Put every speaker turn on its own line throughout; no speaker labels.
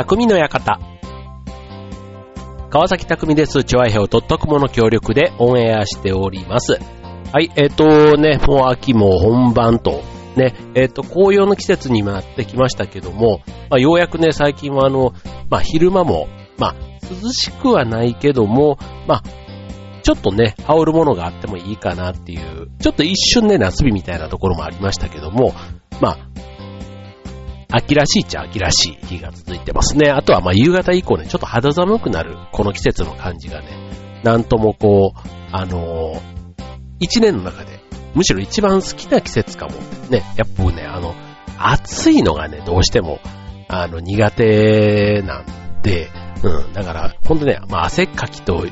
匠の館。川崎匠です。チョアヘオとっとくもの協力でオンエアしております。はい、えっ、ー、とね、もう秋も本番と、ね、えっ、ー、と、紅葉の季節になってきましたけども、まあ、ようやくね、最近はあの、まあ、昼間も、まあ、涼しくはないけども、まあ、ちょっとね、羽織るものがあってもいいかなっていう、ちょっと一瞬ね、夏日みたいなところもありましたけども、まあ、秋らしいっちゃ秋らしい日が続いてますね。あとはまあ夕方以降ね、ちょっと肌寒くなるこの季節の感じがね、なんともこう、あのー、一年の中で、むしろ一番好きな季節かも。ね、やっぱね、あの、暑いのがね、どうしても、あの、苦手なんで、うん、だから、ほんとね、まあ汗っかきと、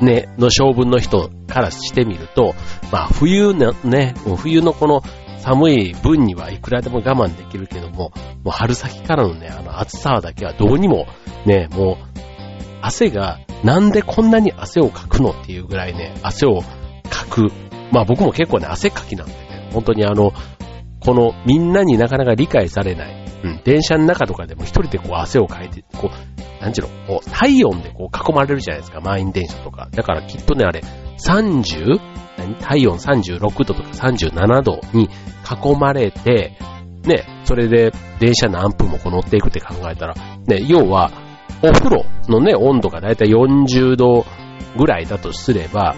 ね、の性分の人からしてみると、まあ冬のね、冬のこの寒い分にはいくらでも我慢できるけども、もう春先からのね、あの暑さだけはどうにも、ね、もう、汗が、なんでこんなに汗をかくのっていうぐらいね、汗をかく。まあ僕も結構ね、汗かきなんでね、本当にあの、このみんなになかなか理解されない、うん、電車の中とかでも一人でこう汗をかいて、こう、なんちゅうの、こう、体温でこう囲まれるじゃないですか、満員電車とか。だからきっとね、あれ、30? 体温36度とか37度に囲まれて、ね、それで電車何分もこう乗っていくって考えたら、ね、要は、お風呂のね、温度がだいたい40度ぐらいだとすれば、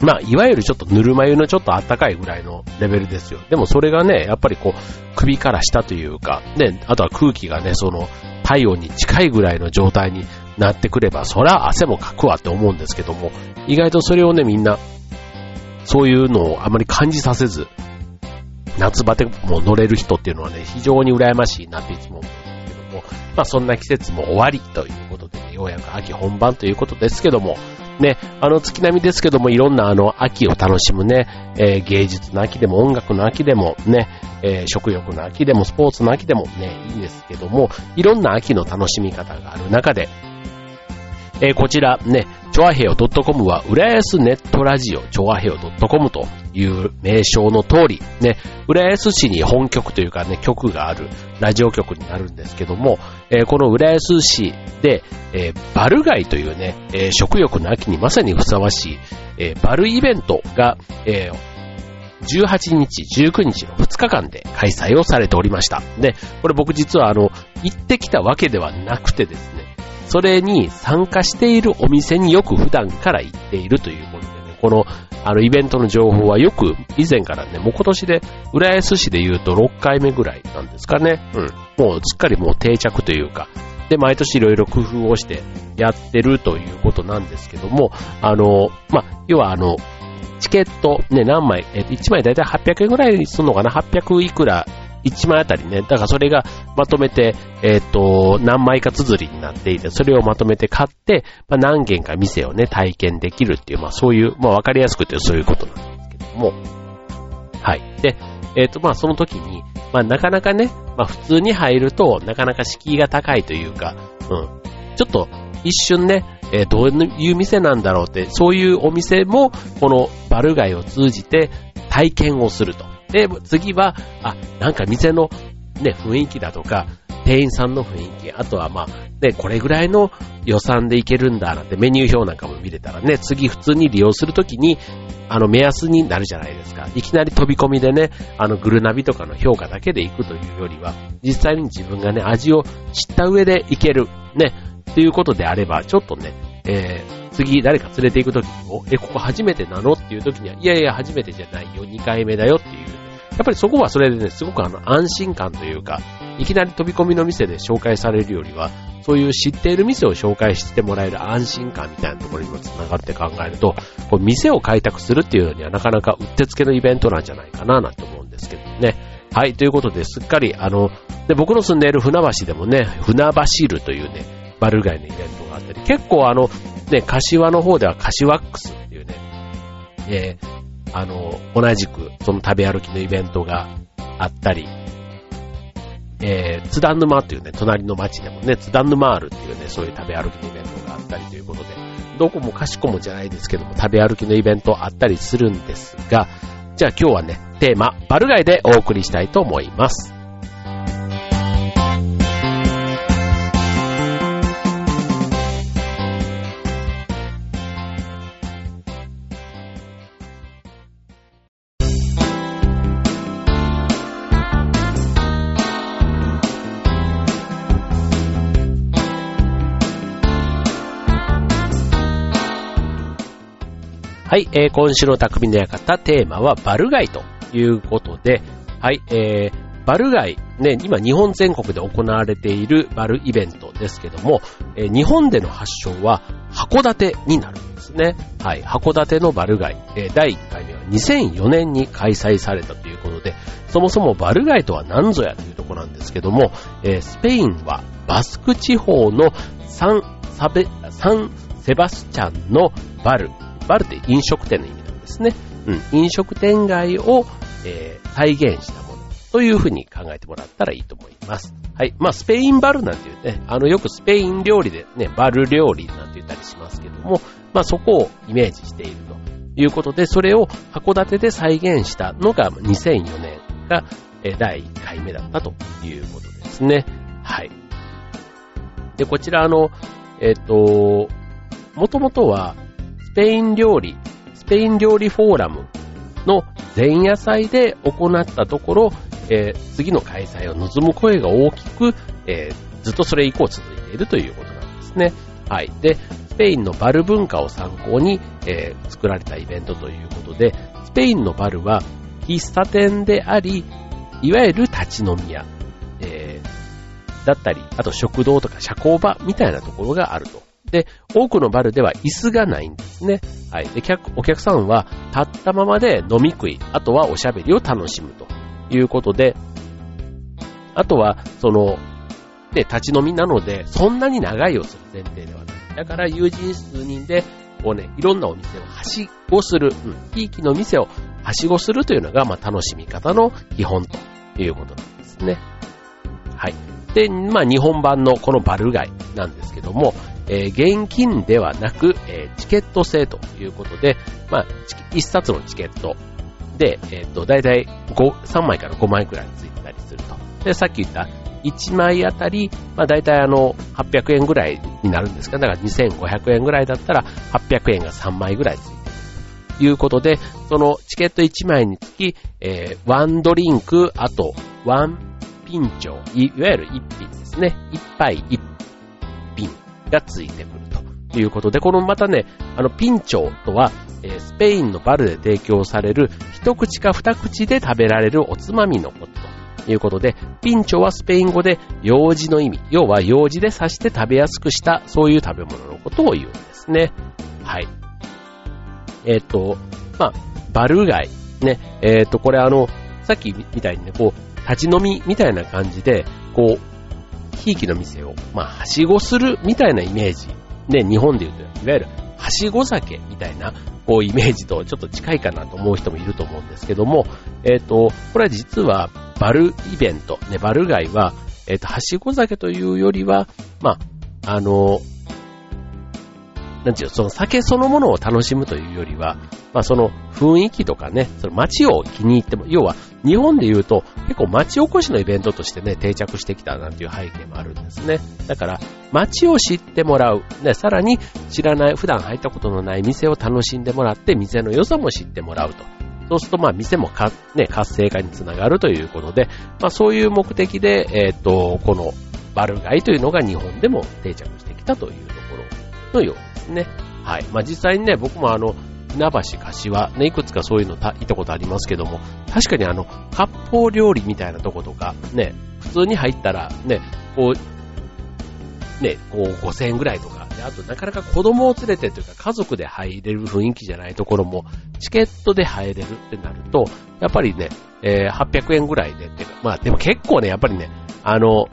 まあ、いわゆるちょっとぬるま湯のちょっと暖かいぐらいのレベルですよ。でもそれがね、やっぱりこう、首から下というか、ね、あとは空気がね、その、体温に近いぐらいの状態になってくれば、そりゃ汗もかくわって思うんですけども、意外とそれをね、みんな、そういうのをあまり感じさせず、夏バテも乗れる人っていうのはね、非常に羨ましいなっていつも思うんですけども、まあそんな季節も終わりということで、ね、ようやく秋本番ということですけども、ね、あの月並みですけども、いろんなあの秋を楽しむね、えー、芸術の秋でも音楽の秋でもね、えー、食欲の秋でもスポーツの秋でもね、いいんですけども、いろんな秋の楽しみ方がある中で、えー、こちらね、チョアヘヨ .com は、浦安ネットラジオ、チョアヘヨ .com という名称の通り、ね、浦安市に本局というかね、局があるラジオ局になるんですけども、えー、この浦安市で、えー、バル街というね、えー、食欲の秋にまさにふさわしい、えバルイベントが、え18日、19日の2日間で開催をされておりました。で、これ僕実はあの、行ってきたわけではなくてですね、それに参加しているお店によく普段から行っているということでね、この、あの、イベントの情報はよく以前からね、もう今年で、浦安市で言うと6回目ぐらいなんですかね。うん。もうすっかりもう定着というか、で、毎年いろいろ工夫をしてやってるということなんですけども、あの、ま要はあの、チケットね、何枚、え1枚だいたい800円ぐらいするのかな ?800 いくら1枚あたりね、だからそれがまとめて、えっ、ー、と、何枚か綴りになっていて、それをまとめて買って、まあ、何軒か店をね、体験できるっていう、まあそういう、まあわかりやすくてそういうことなんですけども、はい。で、えっ、ー、と、まあその時に、まあなかなかね、まあ普通に入ると、なかなか敷居が高いというか、うん。ちょっと、一瞬ね、えー、どういう店なんだろうって、そういうお店も、このバル街を通じて体験をすると。で、次は、あ、なんか店のね、雰囲気だとか、店員さんの雰囲気、あとはまあ、ね、これぐらいの予算でいけるんだなんてメニュー表なんかも見れたらね、次普通に利用するときに、あの目安になるじゃないですか。いきなり飛び込みでね、あのグルナビとかの評価だけで行くというよりは、実際に自分がね、味を知った上で行ける、ね、っていうことであれば、ちょっとね、えー、次誰か連れて行くときにも、え、ここ初めてなの？っていうときには、いやいや、初めてじゃないよ、2回目だよっていう。やっぱりそこはそれでね、すごくあの安心感というか、いきなり飛び込みの店で紹介されるよりは、そういう知っている店を紹介してもらえる安心感みたいなところにも繋がって考えると、こう店を開拓するっていうのにはなかなかうってつけのイベントなんじゃないかななんて思うんですけどね。はい、ということですっかりあの、で僕の住んでいる船橋でもね、船橋ルというね、バル街のイベントがあったり、結構あの、ね、柏の方では柏ックスっていうね、えー、あの、同じく、その食べ歩きのイベントがあったり、えー、津田沼っていうね、隣の町でもね、津田沼あるっていうね、そういう食べ歩きのイベントがあったりということで、どこもかしこもじゃないですけども、食べ歩きのイベントあったりするんですが、じゃあ今日はね、テーマ、バルガイでお送りしたいと思います。はい、えー、今週の匠の館テーマはバルガイということで、はい、えー、バルガイ、ね、今日本全国で行われているバルイベントですけども、えー、日本での発祥は函館になるんですね。はい、函館のバルガイ、えー、第1回目は2004年に開催されたということで、そもそもバルガイとは何ぞやというところなんですけども、えー、スペインはバスク地方のサンサベ、サンセバスチャンのバルバルって飲食店の意味なんですね。うん、飲食店街を、えー、再現したものというふうに考えてもらったらいいと思います。はい。まあ、スペインバルなんていうね、あの、よくスペイン料理でね、バル料理なんて言ったりしますけども、まあ、そこをイメージしているということで、それを函館で再現したのが2004年が、え第1回目だったということですね。はい。で、こちらあの、えっ、ー、と、もともとは、スペイン料理、スペイン料理フォーラムの前夜祭で行ったところ、えー、次の開催を望む声が大きく、えー、ずっとそれ以降続いているということなんですね。はい。で、スペインのバル文化を参考に、えー、作られたイベントということで、スペインのバルは喫茶店であり、いわゆる立ち飲み屋、えー、だったり、あと食堂とか社交場みたいなところがあると。で、多くのバルでは椅子がないんですね。はい。で、客、お客さんは立ったままで飲み食い、あとはおしゃべりを楽しむということで、あとは、その、で、立ち飲みなので、そんなに長いをする前提ではない。だから友人数人で、こうね、いろんなお店をはしごする、うん、地域の店をはしごするというのが、まあ、楽しみ方の基本ということなんですね。はい。で、まあ、日本版のこのバルガイなんですけども、えー、現金ではなく、えー、チケット制ということで、まあ、1冊のチケットで、えっ、と、だいたい3枚から5枚くらいついてたりすると。で、さっき言った1枚あたり、まあ、だいたいあの、800円ぐらいになるんですかだから2500円ぐらいだったら、800円が3枚ぐらいついてるということで、そのチケット1枚につき、えー、ワンドリンク、あと、ワンピンチョいわゆる1品ですね。1杯1がついてくるということで、このまたね、あの、ピンチョとは、えー、スペインのバルで提供される一口か二口で食べられるおつまみのことということで、ピンチョはスペイン語で用事の意味、要は用事で刺して食べやすくした、そういう食べ物のことを言うんですね。はい。えっ、ー、と、まあ、バル街。ね、えっ、ー、と、これあの、さっきみたいにね、こう、立ち飲みみたいな感じで、こう、ひいきの店を、まあ、はしごするみたいなイメージ。ね、日本で言うと、いわゆる、はしご酒みたいな、こう、イメージとちょっと近いかなと思う人もいると思うんですけども、えっ、ー、と、これは実は、バルイベント、ね、バル街は、えっ、ー、と、はしご酒というよりは、まあ、あの、なんていうその酒そのものを楽しむというよりは、まあその雰囲気とかね、その街を気に入っても、要は日本で言うと結構街おこしのイベントとしてね、定着してきたなんていう背景もあるんですね。だから街を知ってもらう。ね、さらに知らない、普段入ったことのない店を楽しんでもらって店の良さも知ってもらうと。そうするとまあ店もか、ね、活性化につながるということで、まあそういう目的で、えっ、と、このバル街というのが日本でも定着してきたというところのよう。ですね。はい。まあ、実際にね、僕もあの、船橋柏、ね、いくつかそういうのた行ったことありますけども、確かにあの、割烹料理みたいなとことか、ね、普通に入ったら、ね、こう、ね、こう5000円ぐらいとか、であとなかなか子供を連れてというか家族で入れる雰囲気じゃないところも、チケットで入れるってなると、やっぱりね、えー、800円ぐらいでっていうか、まあでも結構ね、やっぱりね、あの、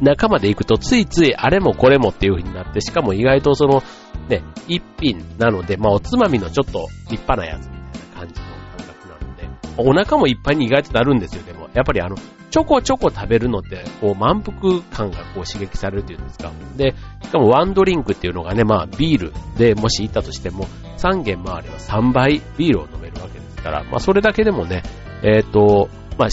中まで行くとついついあれもこれもっていう風になって、しかも意外とその、ね、一品なので、まあおつまみのちょっと立派なやつみたいな感じの感覚なので、お腹もいっぱいに意外となるんですよ、でも。やっぱりあの、ちょこちょこ食べるのって、こう満腹感がこう刺激されるっていうんですか。で、しかもワンドリンクっていうのがね、まあビールでもし行ったとしても、3軒回れば3倍ビールを飲めるわけですから、まあそれだけでもね、えっ、ー、と、まあ、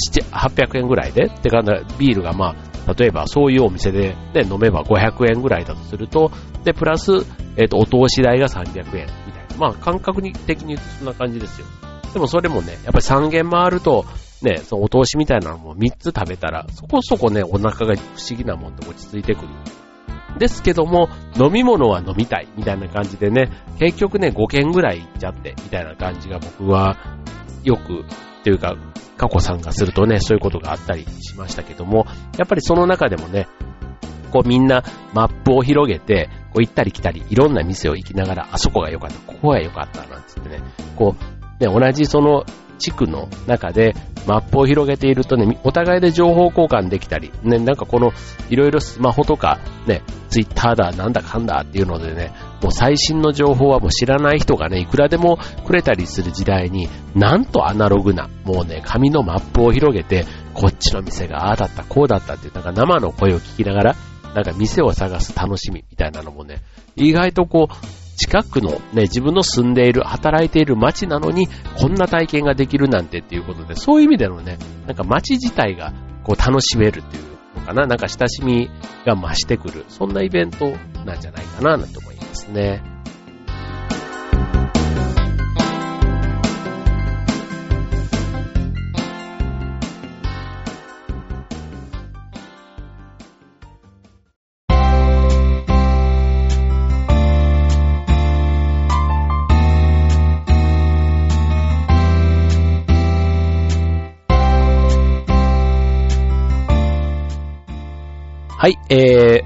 800円ぐらいで、ってか、ビールがまあ、例えばそういうお店で、ね、飲めば500円ぐらいだとすると、で、プラス、えっ、ー、と、お通し代が300円みたいな。まあ、感覚的に言うとそんな感じですよ。でもそれもね、やっぱり3軒回ると、ね、そのお通しみたいなのも3つ食べたら、そこそこね、お腹が不思議なもんで落ち着いてくる。ですけども、飲み物は飲みたい、みたいな感じでね、結局ね、5軒ぐらい行っちゃって、みたいな感じが僕は、よく、というか、過去参加するとね、そういうことがあったりしましたけども、やっぱりその中でもね、こうみんなマップを広げて、こう行ったり来たり、いろんな店を行きながら、あそこが良かった、ここが良かった、なんつってね、こう、ね、同じその地区の中でマップを広げているとね、お互いで情報交換できたり、ね、なんかこの、いろいろスマホとか、ね、ツイッターだ、なんだかんだっていうのでね、もう最新の情報はもう知らない人がね、いくらでもくれたりする時代に、なんとアナログな、もうね、紙のマップを広げて、こっちの店がああだった、こうだったっていう、なんか生の声を聞きながら、なんか店を探す楽しみみたいなのもね、意外とこう、近くのね、自分の住んでいる、働いている街なのに、こんな体験ができるなんてっていうことで、そういう意味でのね、なんか街自体がこう楽しめるっていうのかな、なんか親しみが増してくる、そんなイベントなんじゃないかな、なんて思います。ね。はい、え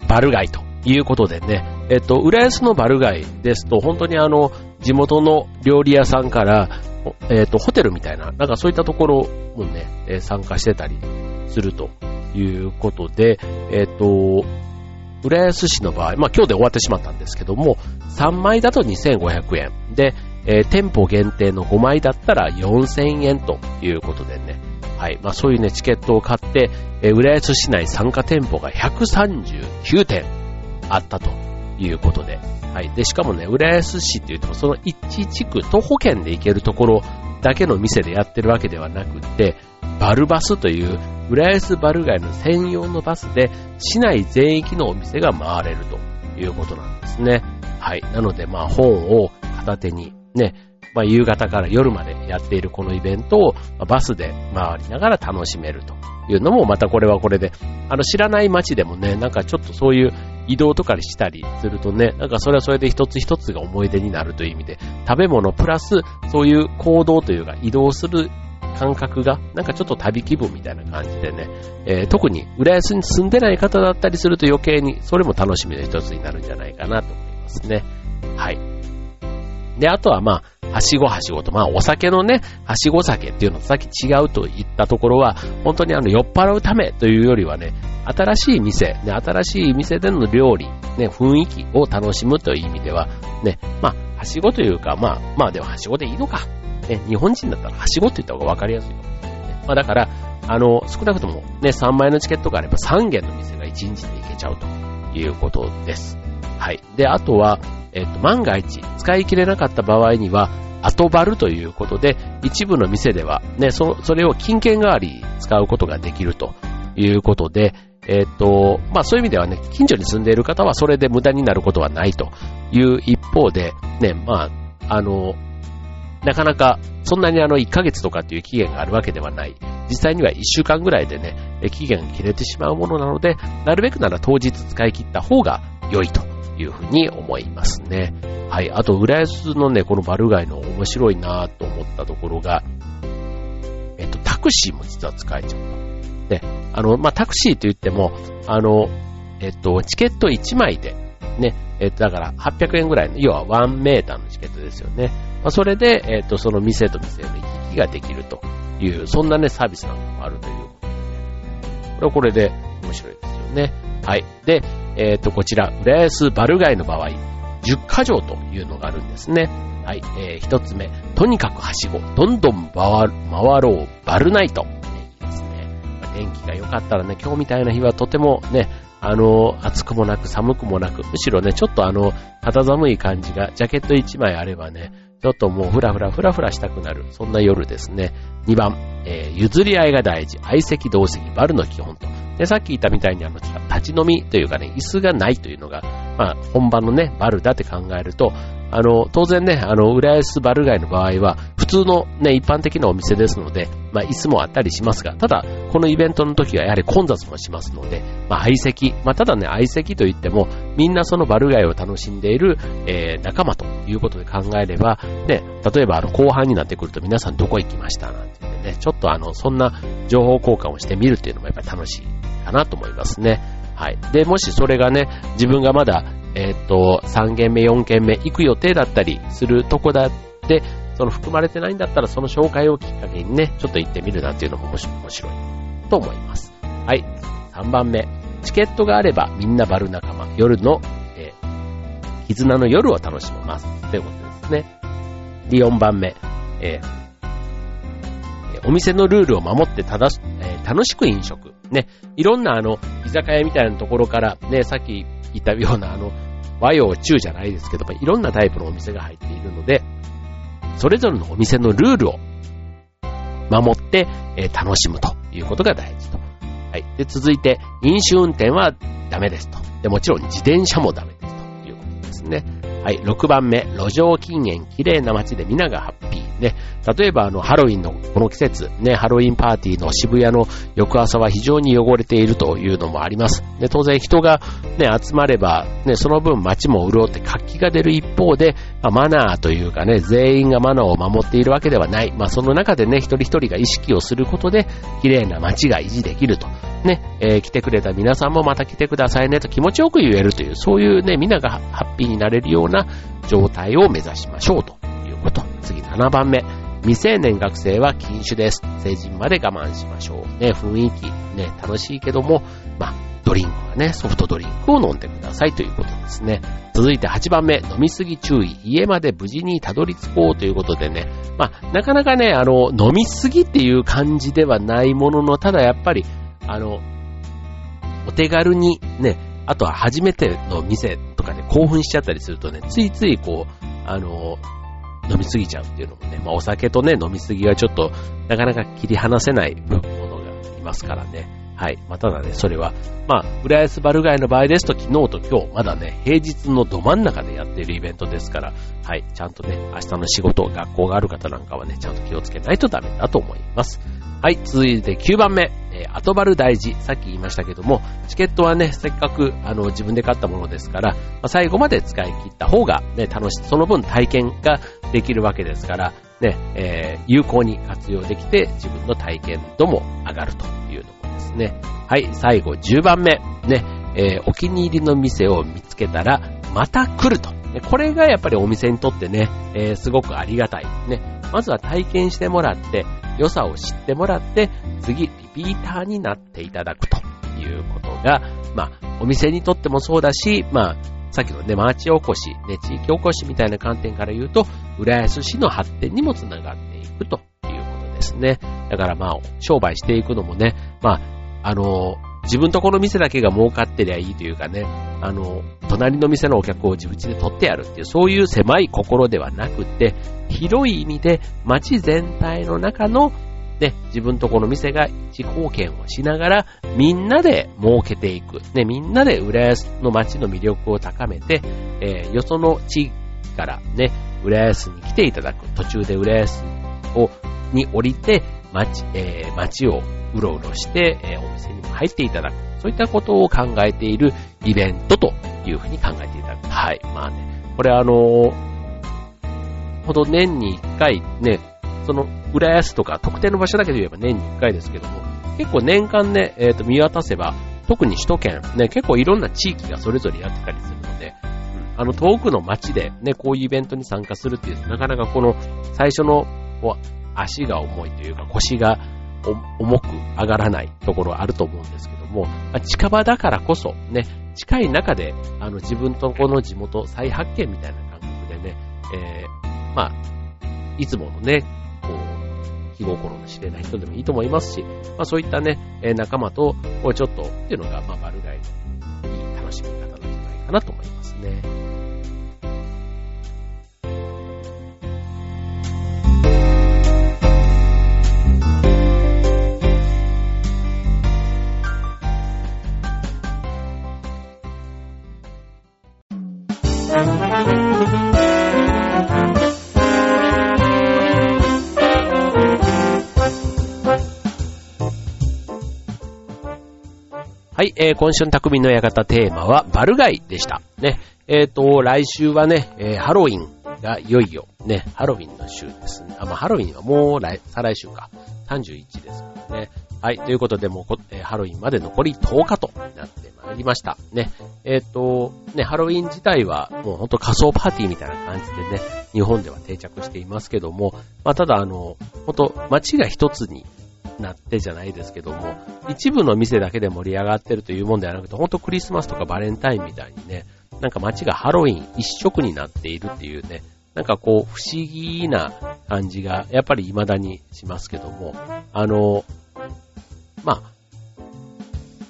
ー、バル街ということでね、えっと、浦安のバル街ですと、本当にあの、地元の料理屋さんから、えっと、ホテルみたいな、なんかそういったところもね、え参加してたりするということで、えっと、浦安市の場合、まあ今日で終わってしまったんですけども、3枚だと2500円。で、えー、店舗限定の5枚だったら4000円ということでね、はい。まあそういうね、チケットを買って、えー、浦安市内参加店舗が139店あったということで。はい。で、しかもね、浦安市って言っても、その一地区、徒歩圏で行けるところだけの店でやってるわけではなくて、バルバスという、浦安バル街の専用のバスで、市内全域のお店が回れるということなんですね。はい。なので、まあ本を片手に、ね、まあ、夕方から夜までやっているこのイベントを、バスで回りながら楽しめるというのも、またこれはこれで、あの、知らない街でもね、なんかちょっとそういう移動とかしたりするとね、なんかそれはそれで一つ一つが思い出になるという意味で、食べ物プラスそういう行動というか移動する感覚が、なんかちょっと旅気分みたいな感じでね、えー、特に浦安に住んでない方だったりすると余計にそれも楽しみの一つになるんじゃないかなと思いますね。はい。で、あとはまあ、はしごはしごと、まあお酒のね、はしご酒っていうのとさっき違うと言ったところは、本当にあの酔っ払うためというよりはね、新しい店、ね、新しい店での料理、ね、雰囲気を楽しむという意味では、ね、まあ、はしごというか、まあ、まあでもはしごでいいのか。ね、日本人だったらはしごって言った方がわかりやすいよ。ね、まあだから、あの、少なくともね、3枚のチケットがあれば3軒の店が1日で行けちゃうということです。はい。で、あとは、えっと、万が一使い切れなかった場合には、後バルということで、一部の店では、ね、そそれを金券代わり使うことができるということで、えっ、と、まあそういう意味ではね、近所に住んでいる方はそれで無駄になることはないという一方で、ね、まあ、あの、なかなかそんなにあの1ヶ月とかっていう期限があるわけではない。実際には1週間ぐらいでね、期限が切れてしまうものなので、なるべくなら当日使い切った方が良いというふうに思いますね。はい。あと、浦安のね、このバル街の面白いなと思ったところが、えっと、タクシーも実は使えちゃった。で、あの、まあ、タクシーと言っても、あの、えっと、チケット1枚で、ね、えっと、だから800円ぐらいの、要は1メーターのチケットですよね。まあ、それで、えっと、その店と店の行き来ができるという、そんなね、サービスなんかもあるということで、ね、これはこれで面白いですよね。はい。で、えっ、ー、と、こちら、浦安バル街の場合、10箇条というのがあるんですね。はい。えー、一つ目、とにかくはしご、どんどん回ろう、バルナイト。いいですね。まあ、天気が良かったらね、今日みたいな日はとてもね、あの、暑くもなく寒くもなく、むしろね、ちょっとあの、肌寒い感じが、ジャケット1枚あればね、ちょっともうふらふらふらふらしたくなる、そんな夜ですね。2番、えー、譲り合いが大事、相席同席、バルの基本と。で、さっき言ったみたいにあの、立ち飲みというかね、椅子がないというのが、まあ、本場のね、バルだって考えると、あの、当然ね、あの、浦安バル街の場合は、二通のね、一般的なお店ですので、まあ、椅子もあったりしますが、ただ、このイベントの時はやはり混雑もしますので、まあ、相席、まあ、ただね、相席といっても、みんなそのバルガイを楽しんでいる、えー、仲間と。いうことで考えれば、ね、例えばあの、後半になってくると皆さんどこ行きましたなんて言ってね、ちょっとあの、そんな情報交換をしてみるっていうのもやっぱり楽しいかなと思いますね。はい。で、もしそれがね、自分がまだ、えっ、と、3軒目、4軒目行く予定だったりするとこだって、その含まれてないんだったらその紹介をきっかけにね、ちょっと行ってみるなんていうのも面白いと思います。はい。3番目。チケットがあればみんなバル仲間。夜の、絆の夜を楽しめます。ということですね。で、4番目。えー、お店のルールを守ってただし、えー、楽しく飲食。ね。いろんなあの、居酒屋みたいなところから、ね、さっき言ったようなあの、和洋中じゃないですけど、いろんなタイプのお店が入っているので、それぞれのお店のルールを守って、えー、楽しむということが大事と。はい。で、続いて、飲酒運転はダメですと。で、もちろん自転車もダメですね。はい。6番目、路上禁煙、綺麗な街で皆がハッピー。ね。例えば、あの、ハロウィンのこの季節、ね、ハロウィンパーティーの渋谷の翌朝は非常に汚れているというのもあります。で、当然人がね、集まれば、ね、その分街も潤って活気が出る一方で、まあ、マナーというかね、全員がマナーを守っているわけではない。まあ、その中でね、一人一人が意識をすることで、綺麗な街が維持できると。ね、えー、来てくれた皆さんもまた来てくださいねと気持ちよく言えるという、そういうね、みんながハッピーになれるような状態を目指しましょうということ。次7番目。未成年学生は禁酒です。成人まで我慢しましょう。ね、雰囲気、ね、楽しいけども、まあ、ドリンクはね、ソフトドリンクを飲んでくださいということですね。続いて8番目、飲みすぎ注意。家まで無事にたどり着こうということでね、まあ、なかなかね、あの、飲みすぎっていう感じではないものの、ただやっぱり、あの、お手軽にね、あとは初めての店とかで興奮しちゃったりするとね、ついついこう、あの、飲みすぎちゃうっていうのもね、まあお酒とね、飲みすぎはちょっとなかなか切り離せないものがいますからね。はい。ま、ただね、それは、まあ、浦安バルガイの場合ですと、昨日と今日、まだね、平日のど真ん中でやっているイベントですから、はい。ちゃんとね、明日の仕事、学校がある方なんかはね、ちゃんと気をつけないとダメだと思います。はい、続いて9番目、えー、後バル大事。さっき言いましたけども、チケットはね、せっかく、あの、自分で買ったものですから、まあ、最後まで使い切った方が、ね、楽しい。その分体験ができるわけですから、ね、えー、有効に活用できて、自分の体験度も上がるというところですね。はい、最後10番目、ね、えー、お気に入りの店を見つけたら、また来ると。これがやっぱりお店にとってね、えー、すごくありがたい。ね、まずは体験してもらって、良さを知ってもらって、次、リピーターになっていただくということが、まあ、お店にとってもそうだし、まあ、さっきのね、町おこし、ね、地域おこしみたいな観点から言うと、浦安市の発展にもつながっていくということですね。だからまあ、商売していくのもね、まあ、あの、自分とこの店だけが儲かってりゃいいというかね、あの、隣の店のお客を自分家で取ってやるっていう、そういう狭い心ではなくて、広い意味で街全体の中のね、自分とこの店が一貢献をしながら、みんなで儲けていく。ね、みんなで浦安の街の魅力を高めて、えー、よその地域からね、浦安に来ていただく。途中で浦安を、に降りて、街、えー、街をうろうろして、えー、お店にも入っていただく。そういったことを考えているイベントというふうに考えていただく。はい。まあね、これあのー、ほど年に一回ね、その、浦安とか特定の場所だけで言えば年に一回ですけども、結構年間ね、えっ、ー、と、見渡せば、特に首都圏、ね、結構いろんな地域がそれぞれやってたりするので、あの、遠くの街でね、こういうイベントに参加するっていう、なかなかこの、最初の、足が重いというか、腰が重く上がらないところあると思うんですけども、ま近場だからこそ、ね、近い中で、あの、自分とこの地元再発見みたいな感覚でね、えー、まあ、いつものね、こう、気心の知れない人でもいいと思いますし、まあそういったね、え仲間と、こうちょっとっていうのが、まあバルガイのいい楽しみ方なんじゃないかなと思いますね。はい、えー、今週の匠の館テーマは、バルガイでした。ね。えっ、ー、と、来週はね、えー、ハロウィンがいよいよ、ね、ハロウィンの週ですね。あ、まあ、ハロウィンはもう来、再来週か。31ですからね。はい、ということで、もう、えー、ハロウィンまで残り10日となってまいりました。ね。えっ、ー、と、ね、ハロウィン自体は、もうほんと仮想パーティーみたいな感じでね、日本では定着していますけども、まあ、ただあの、ほんと、街が一つになってじゃないですけども、一部の店だけで盛り上がってるというもんではなくて、ほんとクリスマスとかバレンタインみたいにね、なんか街がハロウィン一色になっているっていうね、なんかこう不思議な感じがやっぱり未だにしますけども、あの、ま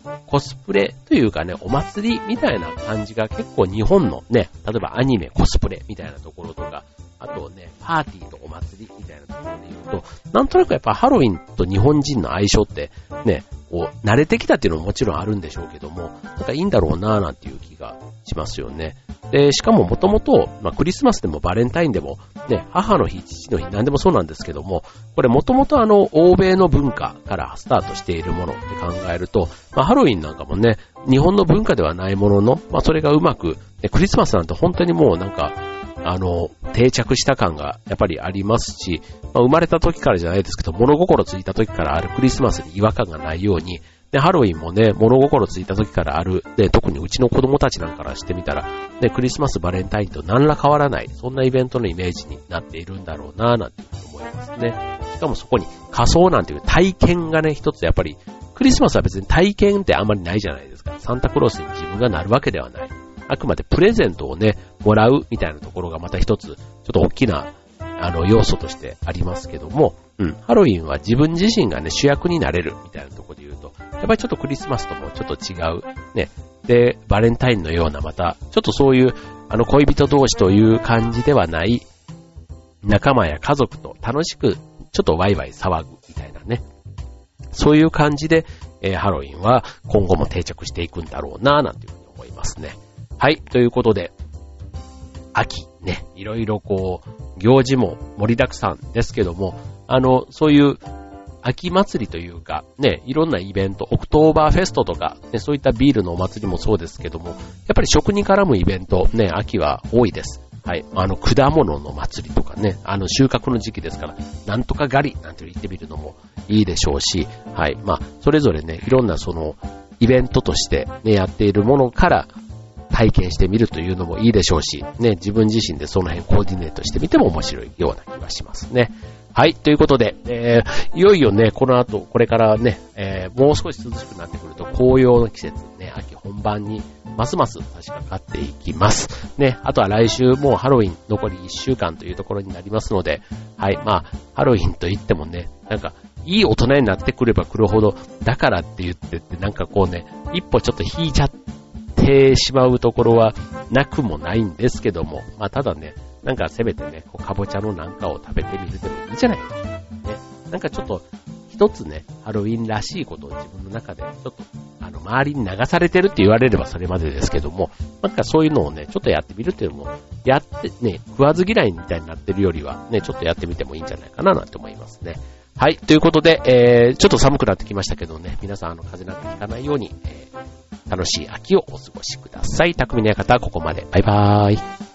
あ、コスプレというかね、お祭りみたいな感じが結構日本のね、例えばアニメ、コスプレみたいなところとか、あとね、パーティーとお祭りみたいなところで言うと、なんとなくやっぱハロウィンと日本人の相性って、ね、こう、慣れてきたっていうのももちろんあるんでしょうけども、なんかいいんだろうなぁなんていう気がしますよね。で、しかももともと、まあクリスマスでもバレンタインでも、ね、母の日、父の日、何でもそうなんですけども、これもともとあの、欧米の文化からスタートしているものって考えると、まあハロウィンなんかもね、日本の文化ではないものの、まあそれがうまく、ね、クリスマスなんて本当にもうなんか、あの、定着した感がやっぱりありますし、まあ、生まれた時からじゃないですけど、物心ついた時からあるクリスマスに違和感がないように、で、ハロウィンもね、物心ついた時からある、で、特にうちの子供たちなんかからしてみたら、ね、クリスマス、バレンタインと何ら変わらない、そんなイベントのイメージになっているんだろうなぁ、なんて思いますね。しかもそこに仮装なんていう体験がね、一つやっぱり、クリスマスは別に体験ってあんまりないじゃないですか。サンタクロースに自分がなるわけではない。あくまでプレゼントをね、もらうみたいなところがまた一つ、ちょっと大きな、あの、要素としてありますけども、うん、ハロウィンは自分自身がね、主役になれるみたいなところで言うと、やっぱりちょっとクリスマスともちょっと違う、ね、で、バレンタインのようなまた、ちょっとそういう、あの、恋人同士という感じではない、仲間や家族と楽しく、ちょっとワイワイ騒ぐみたいなね、そういう感じで、えー、ハロウィンは今後も定着していくんだろうなぁ、なんていうふうに思いますね。はい、ということで、秋、ね、いろいろこう、行事も盛りだくさんですけども、あの、そういう秋祭りというか、ね、いろんなイベント、オクトーバーフェストとか、ね、そういったビールのお祭りもそうですけども、やっぱり食に絡むイベント、ね、秋は多いです。はい。あの、果物の祭りとかね、あの、収穫の時期ですから、なんとか狩りなんて言ってみるのもいいでしょうし、はい。まあ、それぞれね、いろんなその、イベントとしてね、やっているものから、体験してみるというのもいいでしょうし、ね、自分自身でその辺コーディネートしてみても面白いような気がしますね。はい、ということで、えー、いよいよね、この後、これからね、えー、もう少し涼しくなってくると紅葉の季節、ね、秋本番にますます差し掛かっていきます。ね、あとは来週もうハロウィン残り1週間というところになりますので、はい、まあ、ハロウィンと言ってもね、なんか、いい大人になってくれば来るほど、だからって言ってって、なんかこうね、一歩ちょっと引いちゃっててしまうところはなくもないんですけども、まあただね、なんかせめてね、こうかぼちゃのなんかを食べてみるでもいいじゃない？ですか。ね。なんかちょっと、一つね、ハロウィンらしいことを自分の中で、ちょっと、あの、周りに流されてるって言われればそれまでですけども、なんかそういうのをね、ちょっとやってみるっていうのも、やってね、食わず嫌いみたいになってるよりは、ね、ちょっとやってみてもいいんじゃないかななんて思いますね。はい、ということで、えー、ちょっと寒くなってきましたけどね、皆さんあの、風邪なんてひかないように、えー楽しい秋をお過ごしください。匠の館、ここまで。バイバーイ。